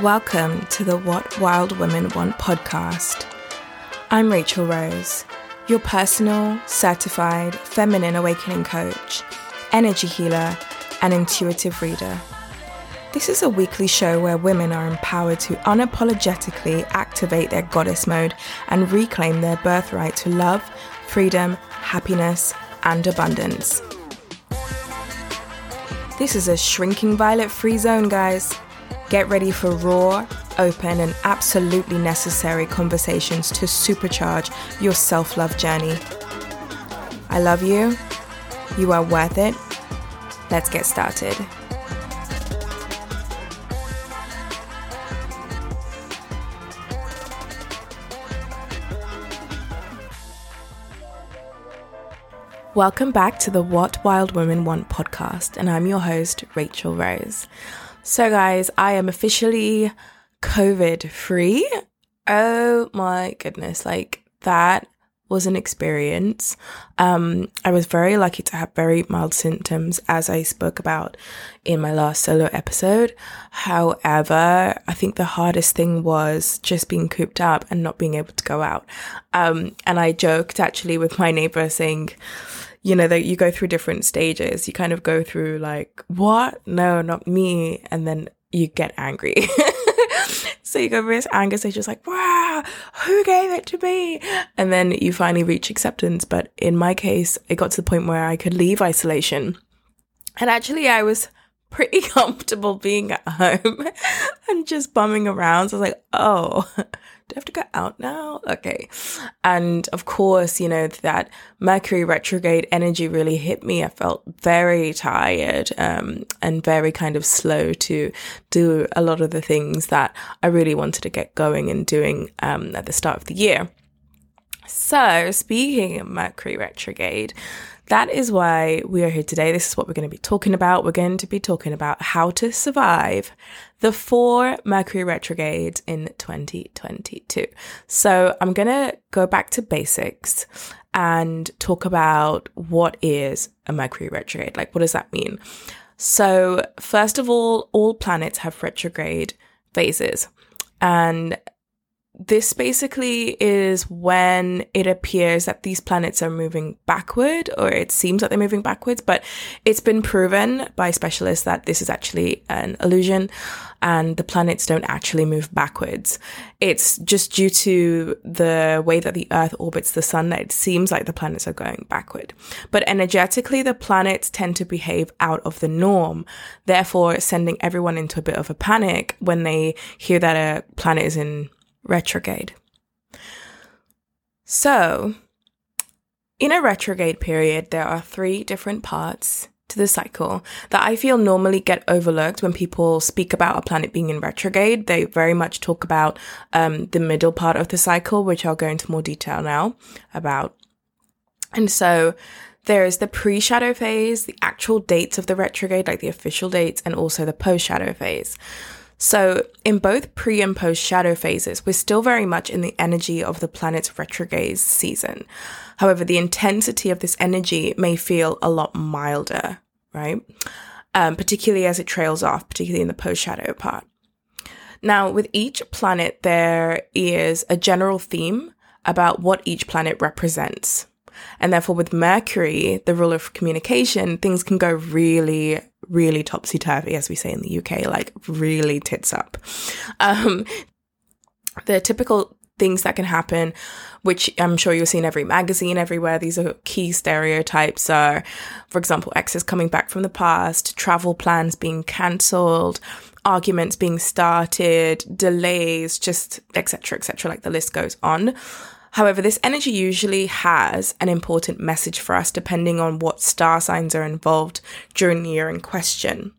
Welcome to the What Wild Women Want podcast. I'm Rachel Rose, your personal, certified feminine awakening coach, energy healer, and intuitive reader. This is a weekly show where women are empowered to unapologetically activate their goddess mode and reclaim their birthright to love, freedom, happiness, and abundance. This is a shrinking violet free zone, guys. Get ready for raw, open, and absolutely necessary conversations to supercharge your self love journey. I love you. You are worth it. Let's get started. Welcome back to the What Wild Women Want podcast, and I'm your host, Rachel Rose. So, guys, I am officially COVID free. Oh my goodness, like that was an experience. Um, I was very lucky to have very mild symptoms, as I spoke about in my last solo episode. However, I think the hardest thing was just being cooped up and not being able to go out. Um, and I joked actually with my neighbor saying, you know, that you go through different stages. You kind of go through like, what? No, not me. And then you get angry. so you go through this anger stage, just like, wow, who gave it to me? And then you finally reach acceptance. But in my case, it got to the point where I could leave isolation. And actually, I was pretty comfortable being at home and just bumming around. So I was like, oh, do I have to go out now? Okay. And of course, you know, that Mercury retrograde energy really hit me. I felt very tired um, and very kind of slow to do a lot of the things that I really wanted to get going and doing um, at the start of the year. So, speaking of Mercury retrograde, that is why we are here today. This is what we're going to be talking about. We're going to be talking about how to survive the four Mercury retrogrades in 2022. So I'm going to go back to basics and talk about what is a Mercury retrograde. Like, what does that mean? So, first of all, all planets have retrograde phases. And this basically is when it appears that these planets are moving backward, or it seems like they're moving backwards, but it's been proven by specialists that this is actually an illusion and the planets don't actually move backwards. It's just due to the way that the Earth orbits the sun that it seems like the planets are going backward. But energetically, the planets tend to behave out of the norm, therefore sending everyone into a bit of a panic when they hear that a planet is in retrograde. So, in a retrograde period, there are three different parts to the cycle that I feel normally get overlooked when people speak about a planet being in retrograde. They very much talk about um, the middle part of the cycle, which I'll go into more detail now about. And so there is the pre shadow phase, the actual dates of the retrograde, like the official dates, and also the post shadow phase. So, in both pre and post shadow phases, we're still very much in the energy of the planet's retrograde season. However, the intensity of this energy may feel a lot milder, right? Um, particularly as it trails off, particularly in the post shadow part. Now, with each planet, there is a general theme about what each planet represents. And therefore, with Mercury, the rule of communication, things can go really, really topsy turvy, as we say in the UK, like really tits up. Um, the typical things that can happen, which I'm sure you'll see in every magazine everywhere. These are key stereotypes are, for example, exes coming back from the past, travel plans being cancelled, arguments being started, delays, just etc. etc. like the list goes on. However, this energy usually has an important message for us depending on what star signs are involved during the year in question.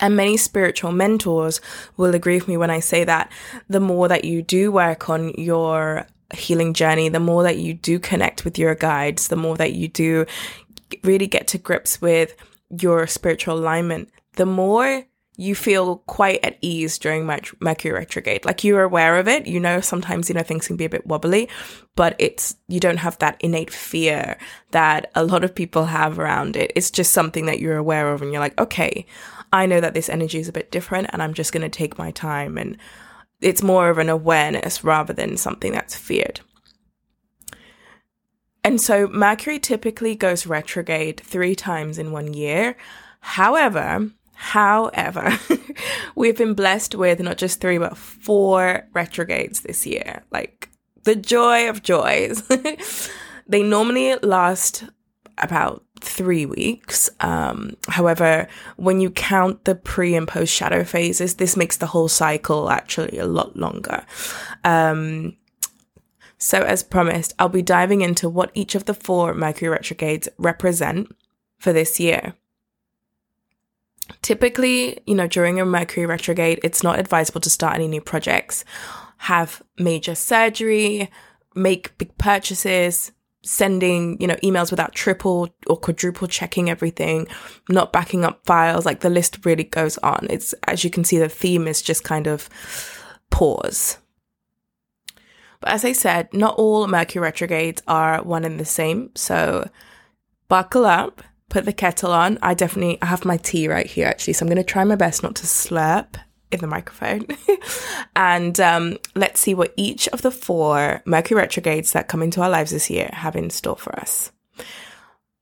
And many spiritual mentors will agree with me when I say that the more that you do work on your healing journey, the more that you do connect with your guides, the more that you do really get to grips with your spiritual alignment, the more you feel quite at ease during Mercury retrograde. Like you're aware of it. You know, sometimes, you know, things can be a bit wobbly, but it's, you don't have that innate fear that a lot of people have around it. It's just something that you're aware of and you're like, okay, I know that this energy is a bit different and I'm just going to take my time and it's more of an awareness rather than something that's feared. And so Mercury typically goes retrograde three times in one year. However, however, we've been blessed with not just three, but four retrogrades this year. Like the joy of joys. they normally last about three weeks. Um, however, when you count the pre and post shadow phases, this makes the whole cycle actually a lot longer. Um, so, as promised, I'll be diving into what each of the four Mercury retrogrades represent for this year. Typically, you know, during a Mercury retrograde, it's not advisable to start any new projects, have major surgery, make big purchases, sending, you know, emails without triple or quadruple checking everything, not backing up files. Like the list really goes on. It's, as you can see, the theme is just kind of pause. But as I said, not all Mercury retrogrades are one and the same. So buckle up, put the kettle on. I definitely I have my tea right here actually, so I'm going to try my best not to slurp in the microphone. and um, let's see what each of the four Mercury retrogrades that come into our lives this year have in store for us.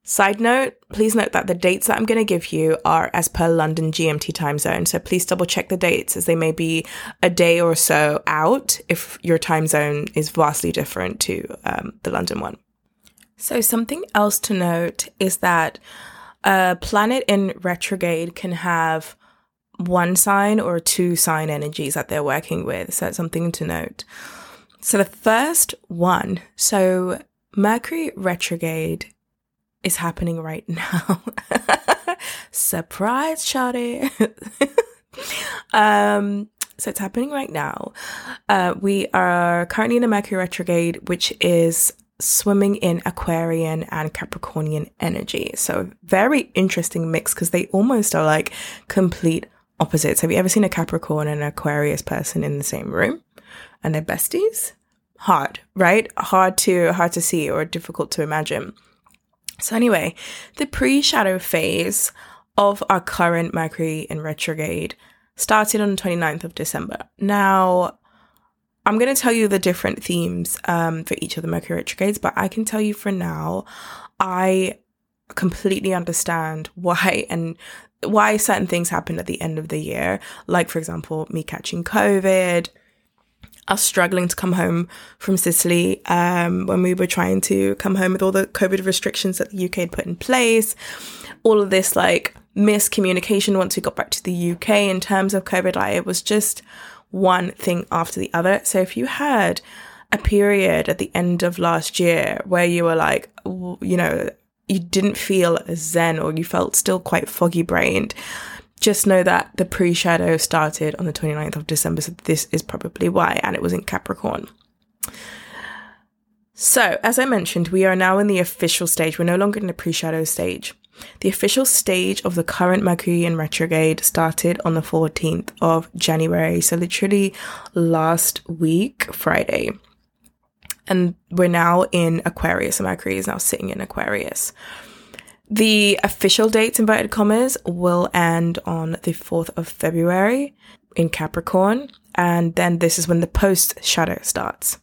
Side note, please note that the dates that I'm going to give you are as per London GMT time zone. So please double check the dates as they may be a day or so out if your time zone is vastly different to um, the London one. So, something else to note is that a planet in retrograde can have one sign or two sign energies that they're working with. So that's something to note. So the first one, so Mercury retrograde is happening right now. Surprise, Shawty. um, so it's happening right now. Uh, we are currently in a Mercury retrograde, which is swimming in Aquarian and Capricornian energy. So very interesting mix because they almost are like complete opposites. Have you ever seen a Capricorn and an Aquarius person in the same room and they're besties? Hard, right? Hard to hard to see or difficult to imagine. So anyway, the pre-shadow phase of our current Mercury in retrograde started on the 29th of December. Now, I'm going to tell you the different themes um, for each of the Mercury retrogrades, but I can tell you for now, I completely understand why and why certain things happen at the end of the year. Like, for example, me catching COVID, us struggling to come home from Sicily um, when we were trying to come home with all the COVID restrictions that the UK had put in place. All of this, like, miscommunication once we got back to the UK in terms of COVID, like, it was just one thing after the other. So if you had a period at the end of last year where you were like, you know, you didn't feel zen or you felt still quite foggy brained, just know that the pre shadow started on the 29th of December. So this is probably why, and it was in Capricorn. So, as I mentioned, we are now in the official stage. We're no longer in the pre shadow stage. The official stage of the current Mercury in retrograde started on the 14th of January, so literally last week, Friday and we're now in Aquarius, and Mercury is now sitting in Aquarius. The official dates, inverted commas, will end on the 4th of February in Capricorn, and then this is when the post shadow starts.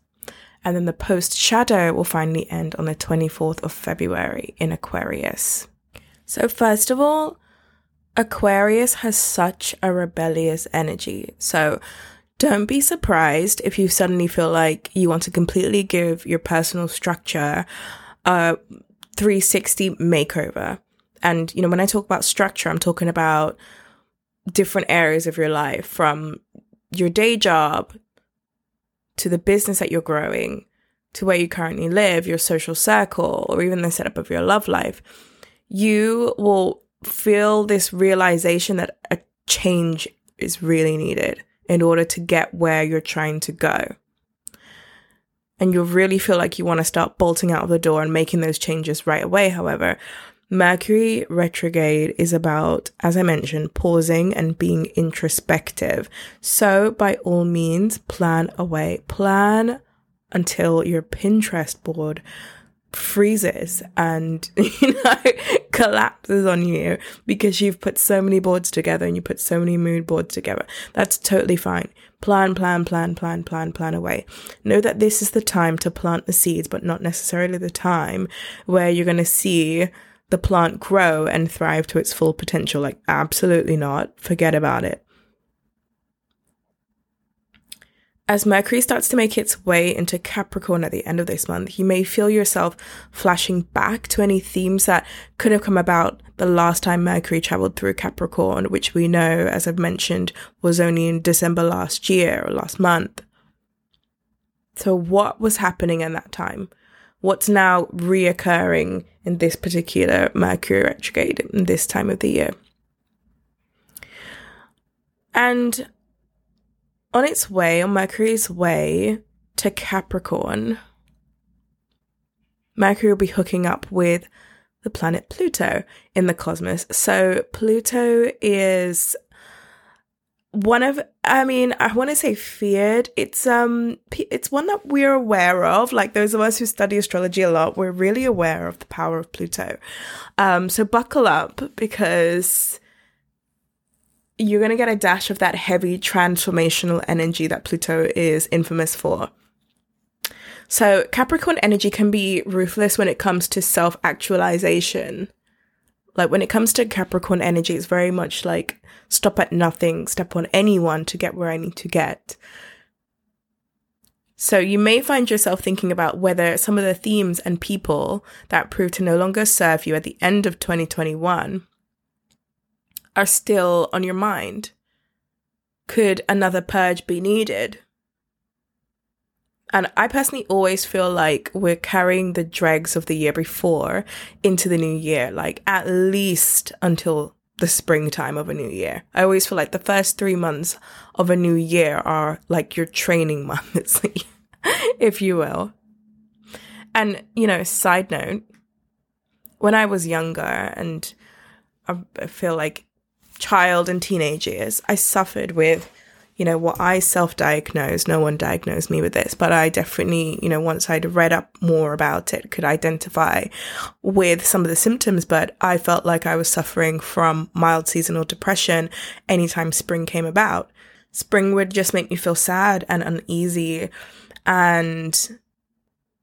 And then the post shadow will finally end on the 24th of February in Aquarius. So, first of all, Aquarius has such a rebellious energy. So, don't be surprised if you suddenly feel like you want to completely give your personal structure a 360 makeover. And, you know, when I talk about structure, I'm talking about different areas of your life from your day job to the business that you're growing to where you currently live, your social circle, or even the setup of your love life. You will feel this realization that a change is really needed in order to get where you're trying to go. And you really feel like you want to start bolting out of the door and making those changes right away. However, Mercury retrograde is about, as I mentioned, pausing and being introspective. So, by all means, plan away. Plan until your Pinterest board freezes and you know collapses on you because you've put so many boards together and you put so many mood boards together. That's totally fine. Plan plan plan plan plan plan away. Know that this is the time to plant the seeds but not necessarily the time where you're going to see the plant grow and thrive to its full potential. Like absolutely not. Forget about it As Mercury starts to make its way into Capricorn at the end of this month, you may feel yourself flashing back to any themes that could have come about the last time Mercury traveled through Capricorn, which we know, as I've mentioned, was only in December last year or last month. So, what was happening in that time? What's now reoccurring in this particular Mercury retrograde in this time of the year? And on its way, on Mercury's way to Capricorn, Mercury will be hooking up with the planet Pluto in the cosmos. So Pluto is one of I mean, I want to say feared. It's um it's one that we're aware of. Like those of us who study astrology a lot, we're really aware of the power of Pluto. Um so buckle up because you're going to get a dash of that heavy transformational energy that Pluto is infamous for. So, Capricorn energy can be ruthless when it comes to self actualization. Like, when it comes to Capricorn energy, it's very much like stop at nothing, step on anyone to get where I need to get. So, you may find yourself thinking about whether some of the themes and people that prove to no longer serve you at the end of 2021 are still on your mind? Could another purge be needed? And I personally always feel like we're carrying the dregs of the year before into the new year, like at least until the springtime of a new year. I always feel like the first three months of a new year are like your training months, if you will. And, you know, side note, when I was younger, and I feel like child and teenage years, I suffered with, you know, what I self diagnosed. No one diagnosed me with this, but I definitely, you know, once I'd read up more about it, could identify with some of the symptoms. But I felt like I was suffering from mild seasonal depression anytime spring came about. Spring would just make me feel sad and uneasy. And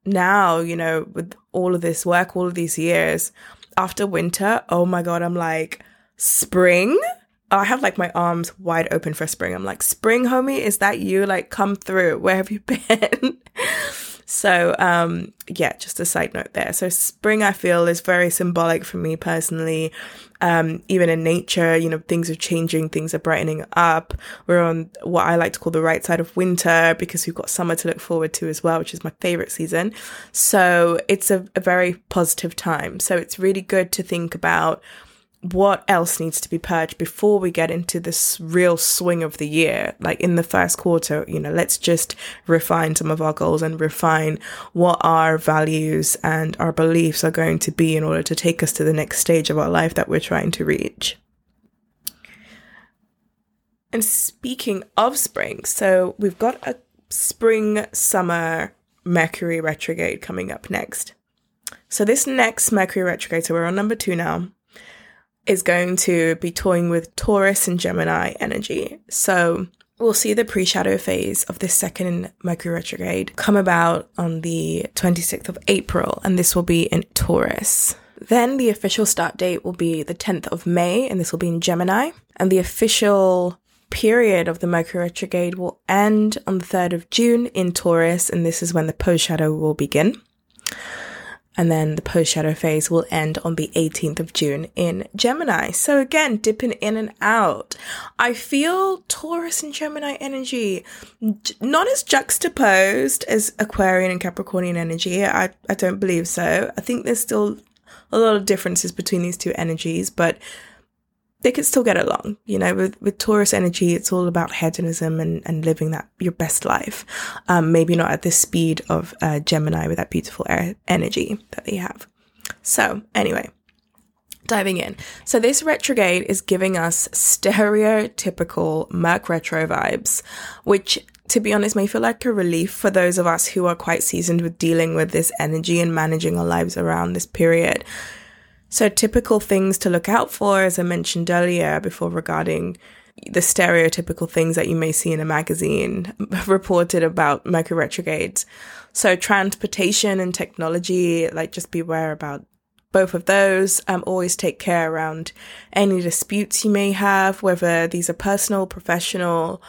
now, you know, with all of this work, all of these years, after winter, oh my God, I'm like, spring. I have like my arms wide open for spring. I'm like, spring, homie, is that you? Like, come through. Where have you been? so, um, yeah, just a side note there. So, spring, I feel, is very symbolic for me personally. Um, even in nature, you know, things are changing, things are brightening up. We're on what I like to call the right side of winter because we've got summer to look forward to as well, which is my favorite season. So, it's a, a very positive time. So, it's really good to think about what else needs to be purged before we get into this real swing of the year? Like in the first quarter you know let's just refine some of our goals and refine what our values and our beliefs are going to be in order to take us to the next stage of our life that we're trying to reach. And speaking of spring so we've got a spring summer mercury retrograde coming up next. So this next mercury retrograde so we're on number 2 now is going to be toying with Taurus and Gemini energy. So we'll see the pre shadow phase of this second Mercury retrograde come about on the 26th of April, and this will be in Taurus. Then the official start date will be the 10th of May, and this will be in Gemini. And the official period of the Mercury retrograde will end on the 3rd of June in Taurus, and this is when the post shadow will begin and then the post shadow phase will end on the 18th of June in Gemini. So again, dipping in and out. I feel Taurus and Gemini energy not as juxtaposed as Aquarian and Capricornian energy. I, I don't believe so. I think there's still a lot of differences between these two energies, but they could still get along. You know, with, with Taurus energy, it's all about hedonism and, and living that your best life. Um, maybe not at the speed of uh, Gemini with that beautiful air energy that they have. So, anyway, diving in. So this retrograde is giving us stereotypical Merc retro vibes, which to be honest may feel like a relief for those of us who are quite seasoned with dealing with this energy and managing our lives around this period. So typical things to look out for, as I mentioned earlier before regarding the stereotypical things that you may see in a magazine reported about Mercury retrogrades. So transportation and technology, like just beware about both of those. Um, always take care around any disputes you may have, whether these are personal, professional.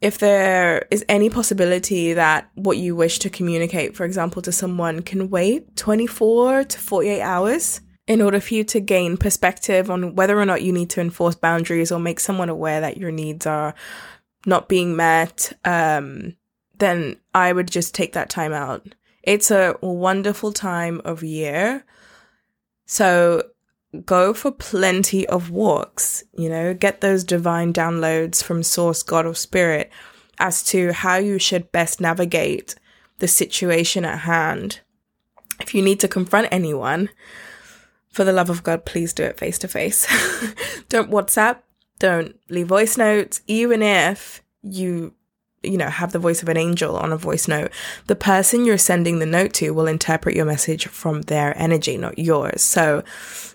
If there is any possibility that what you wish to communicate, for example, to someone can wait 24 to 48 hours in order for you to gain perspective on whether or not you need to enforce boundaries or make someone aware that your needs are not being met, um, then I would just take that time out. It's a wonderful time of year so go for plenty of walks, you know, get those divine downloads from source, God, or spirit as to how you should best navigate the situation at hand. If you need to confront anyone, for the love of God, please do it face to face. Don't WhatsApp, don't leave voice notes, even if you you know, have the voice of an angel on a voice note, the person you're sending the note to will interpret your message from their energy, not yours. So,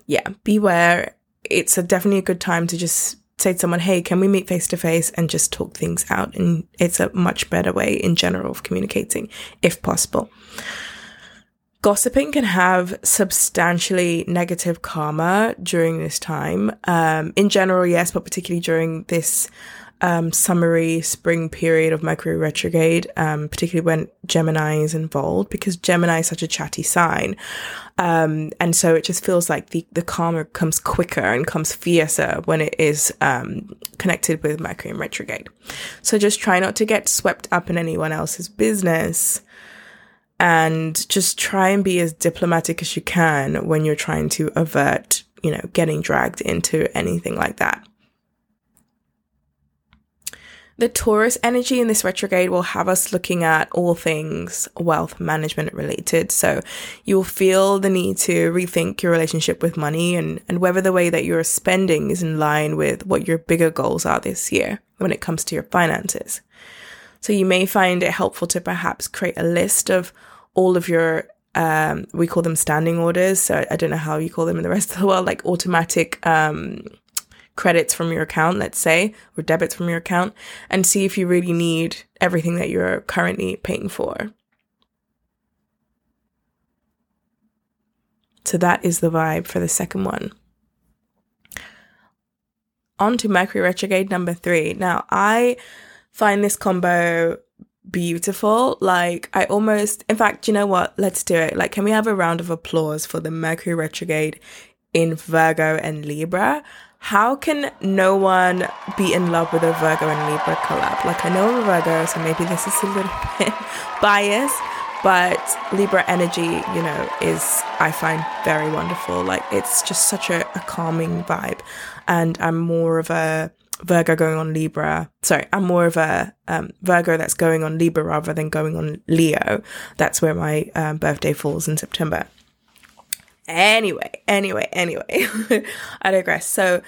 yeah, beware. It's a definitely a good time to just say to someone, hey, can we meet face to face and just talk things out? And it's a much better way in general of communicating, if possible. Gossiping can have substantially negative karma during this time. Um, in general, yes, but particularly during this um, summery spring period of Mercury retrograde, um, particularly when Gemini is involved, because Gemini is such a chatty sign. Um, and so it just feels like the, the karma comes quicker and comes fiercer when it is um, connected with Mercury in retrograde. So just try not to get swept up in anyone else's business and just try and be as diplomatic as you can when you're trying to avert, you know, getting dragged into anything like that. The Taurus energy in this retrograde will have us looking at all things wealth management related. So you'll feel the need to rethink your relationship with money and, and whether the way that you're spending is in line with what your bigger goals are this year when it comes to your finances. So you may find it helpful to perhaps create a list of all of your um, we call them standing orders. So I don't know how you call them in the rest of the world, like automatic um, credits from your account, let's say, or debits from your account, and see if you really need everything that you're currently paying for. So that is the vibe for the second one. On to Mercury retrograde number three. Now, I find this combo beautiful. Like, I almost, in fact, you know what? Let's do it. Like, can we have a round of applause for the Mercury retrograde in Virgo and Libra? how can no one be in love with a Virgo and Libra collab? Like, I know I'm a Virgo, so maybe this is a little bit biased, but Libra energy, you know, is, I find very wonderful. Like, it's just such a, a calming vibe. And I'm more of a Virgo going on Libra. Sorry, I'm more of a um, Virgo that's going on Libra rather than going on Leo. That's where my um, birthday falls in September. Anyway, anyway, anyway, I digress. So,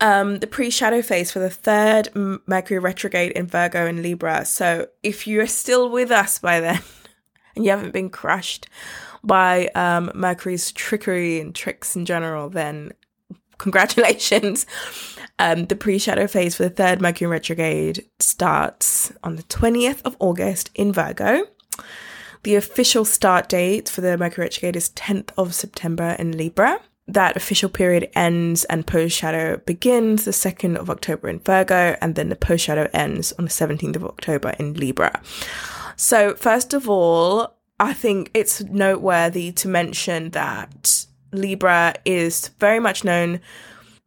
um, the pre shadow phase for the third Mercury retrograde in Virgo and Libra. So, if you're still with us by then and you haven't been crushed by um, Mercury's trickery and tricks in general, then congratulations. Um, the pre shadow phase for the third Mercury retrograde starts on the 20th of August in Virgo. The official start date for the Mercury retrograde is 10th of September in Libra. That official period ends and post shadow begins the 2nd of October in Virgo, and then the post shadow ends on the 17th of October in Libra. So, first of all, I think it's noteworthy to mention that Libra is very much known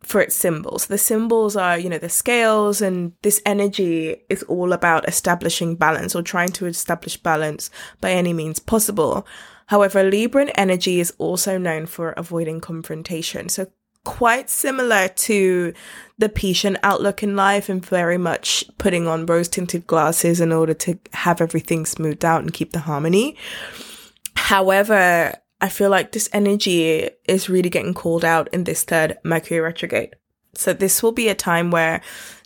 for its symbols. The symbols are, you know, the scales, and this energy is all about establishing balance or trying to establish balance by any means possible. However, Libran energy is also known for avoiding confrontation. So, quite similar to the Piscean outlook in life and very much putting on rose tinted glasses in order to have everything smoothed out and keep the harmony. However, I feel like this energy is really getting called out in this third Mercury retrograde. So, this will be a time where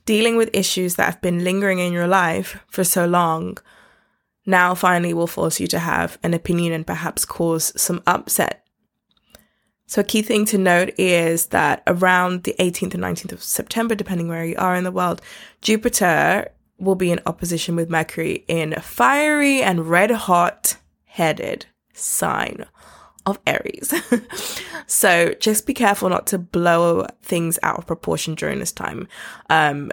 dealing with issues that have been lingering in your life for so long now finally will force you to have an opinion and perhaps cause some upset. So, a key thing to note is that around the 18th and 19th of September, depending where you are in the world, Jupiter will be in opposition with Mercury in a fiery and red hot headed sign of Aries. so just be careful not to blow things out of proportion during this time. Um,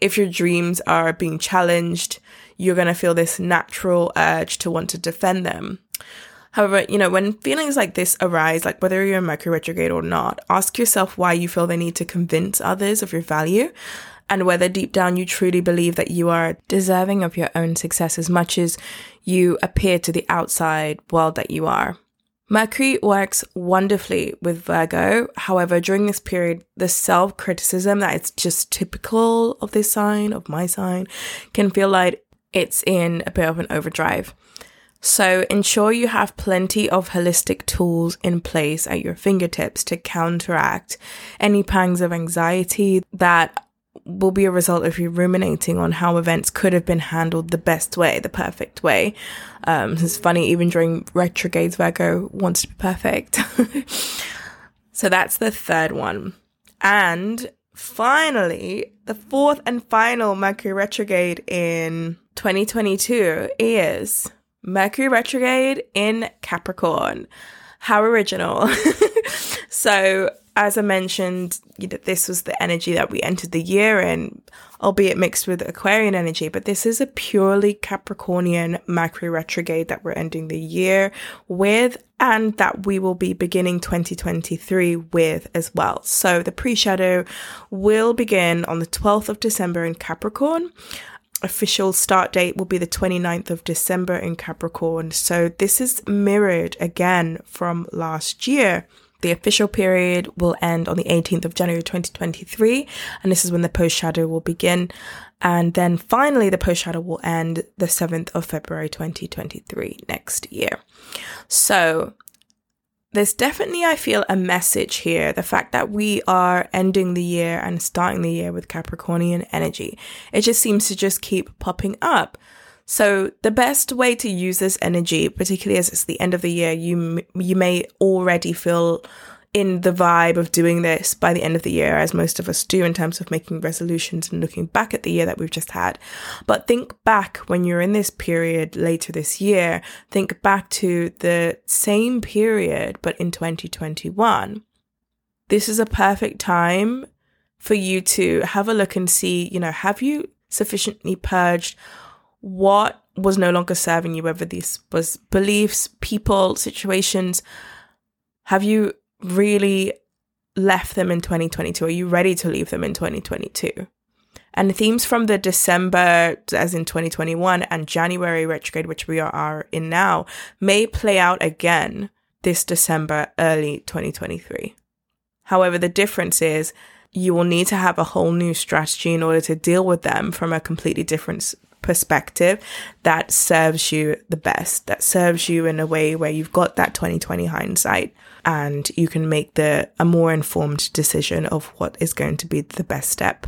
if your dreams are being challenged, you're going to feel this natural urge to want to defend them. However, you know, when feelings like this arise, like whether you're in Mercury retrograde or not, ask yourself why you feel the need to convince others of your value and whether deep down you truly believe that you are deserving of your own success as much as you appear to the outside world that you are. Mercury works wonderfully with Virgo. However, during this period, the self criticism that it's just typical of this sign, of my sign, can feel like it's in a bit of an overdrive. So ensure you have plenty of holistic tools in place at your fingertips to counteract any pangs of anxiety that will be a result of you ruminating on how events could have been handled the best way, the perfect way. Um, it's funny, even during retrogrades, Virgo wants to be perfect. so that's the third one. And finally, the fourth and final Mercury retrograde in 2022 is Mercury retrograde in Capricorn. How original. so as I mentioned, you know, this was the energy that we entered the year in, albeit mixed with Aquarian energy, but this is a purely Capricornian Mercury retrograde that we're ending the year with and that we will be beginning 2023 with as well. So the pre-shadow will begin on the 12th of December in Capricorn official start date will be the 29th of December in Capricorn. So this is mirrored again from last year. The official period will end on the 18th of January 2023, and this is when the post shadow will begin. And then finally, the post shadow will end the 7th of February 2023 next year. So, there's definitely, I feel, a message here. The fact that we are ending the year and starting the year with Capricornian energy. It just seems to just keep popping up. So the best way to use this energy, particularly as it's the end of the year, you you may already feel in the vibe of doing this by the end of the year, as most of us do in terms of making resolutions and looking back at the year that we've just had. But think back when you're in this period later this year, think back to the same period, but in 2021. This is a perfect time for you to have a look and see, you know, have you sufficiently purged what was no longer serving you, whether this was beliefs, people, situations. Have you really left them in 2022? Are you ready to leave them in 2022? And the themes from the December, as in 2021, and January retrograde, which we are in now, may play out again this December, early 2023. However, the difference is you will need to have a whole new strategy in order to deal with them from a completely different perspective that serves you the best, that serves you in a way where you've got that 2020 hindsight and you can make the a more informed decision of what is going to be the best step.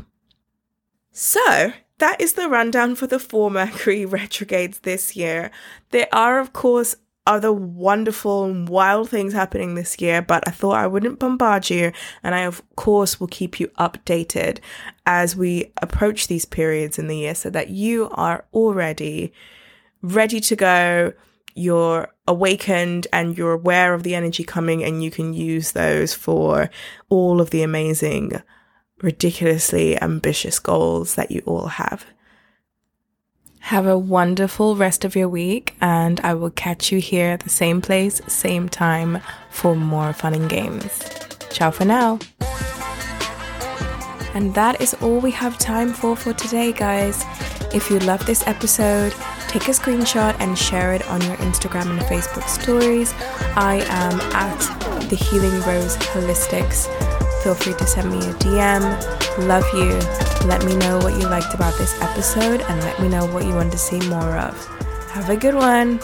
So, that is the rundown for the four Mercury retrogrades this year. There are, of course, other wonderful and wild things happening this year, but I thought I wouldn't bombard you. And I, of course, will keep you updated as we approach these periods in the year so that you are already ready to go. You're awakened and you're aware of the energy coming, and you can use those for all of the amazing, ridiculously ambitious goals that you all have. Have a wonderful rest of your week, and I will catch you here at the same place, same time for more fun and games. Ciao for now. And that is all we have time for for today, guys. If you love this episode, take a screenshot and share it on your Instagram and Facebook stories. I am at the Healing Rose Holistics. Feel free to send me a DM. Love you let me know what you liked about this episode and let me know what you want to see more of. Have a good one.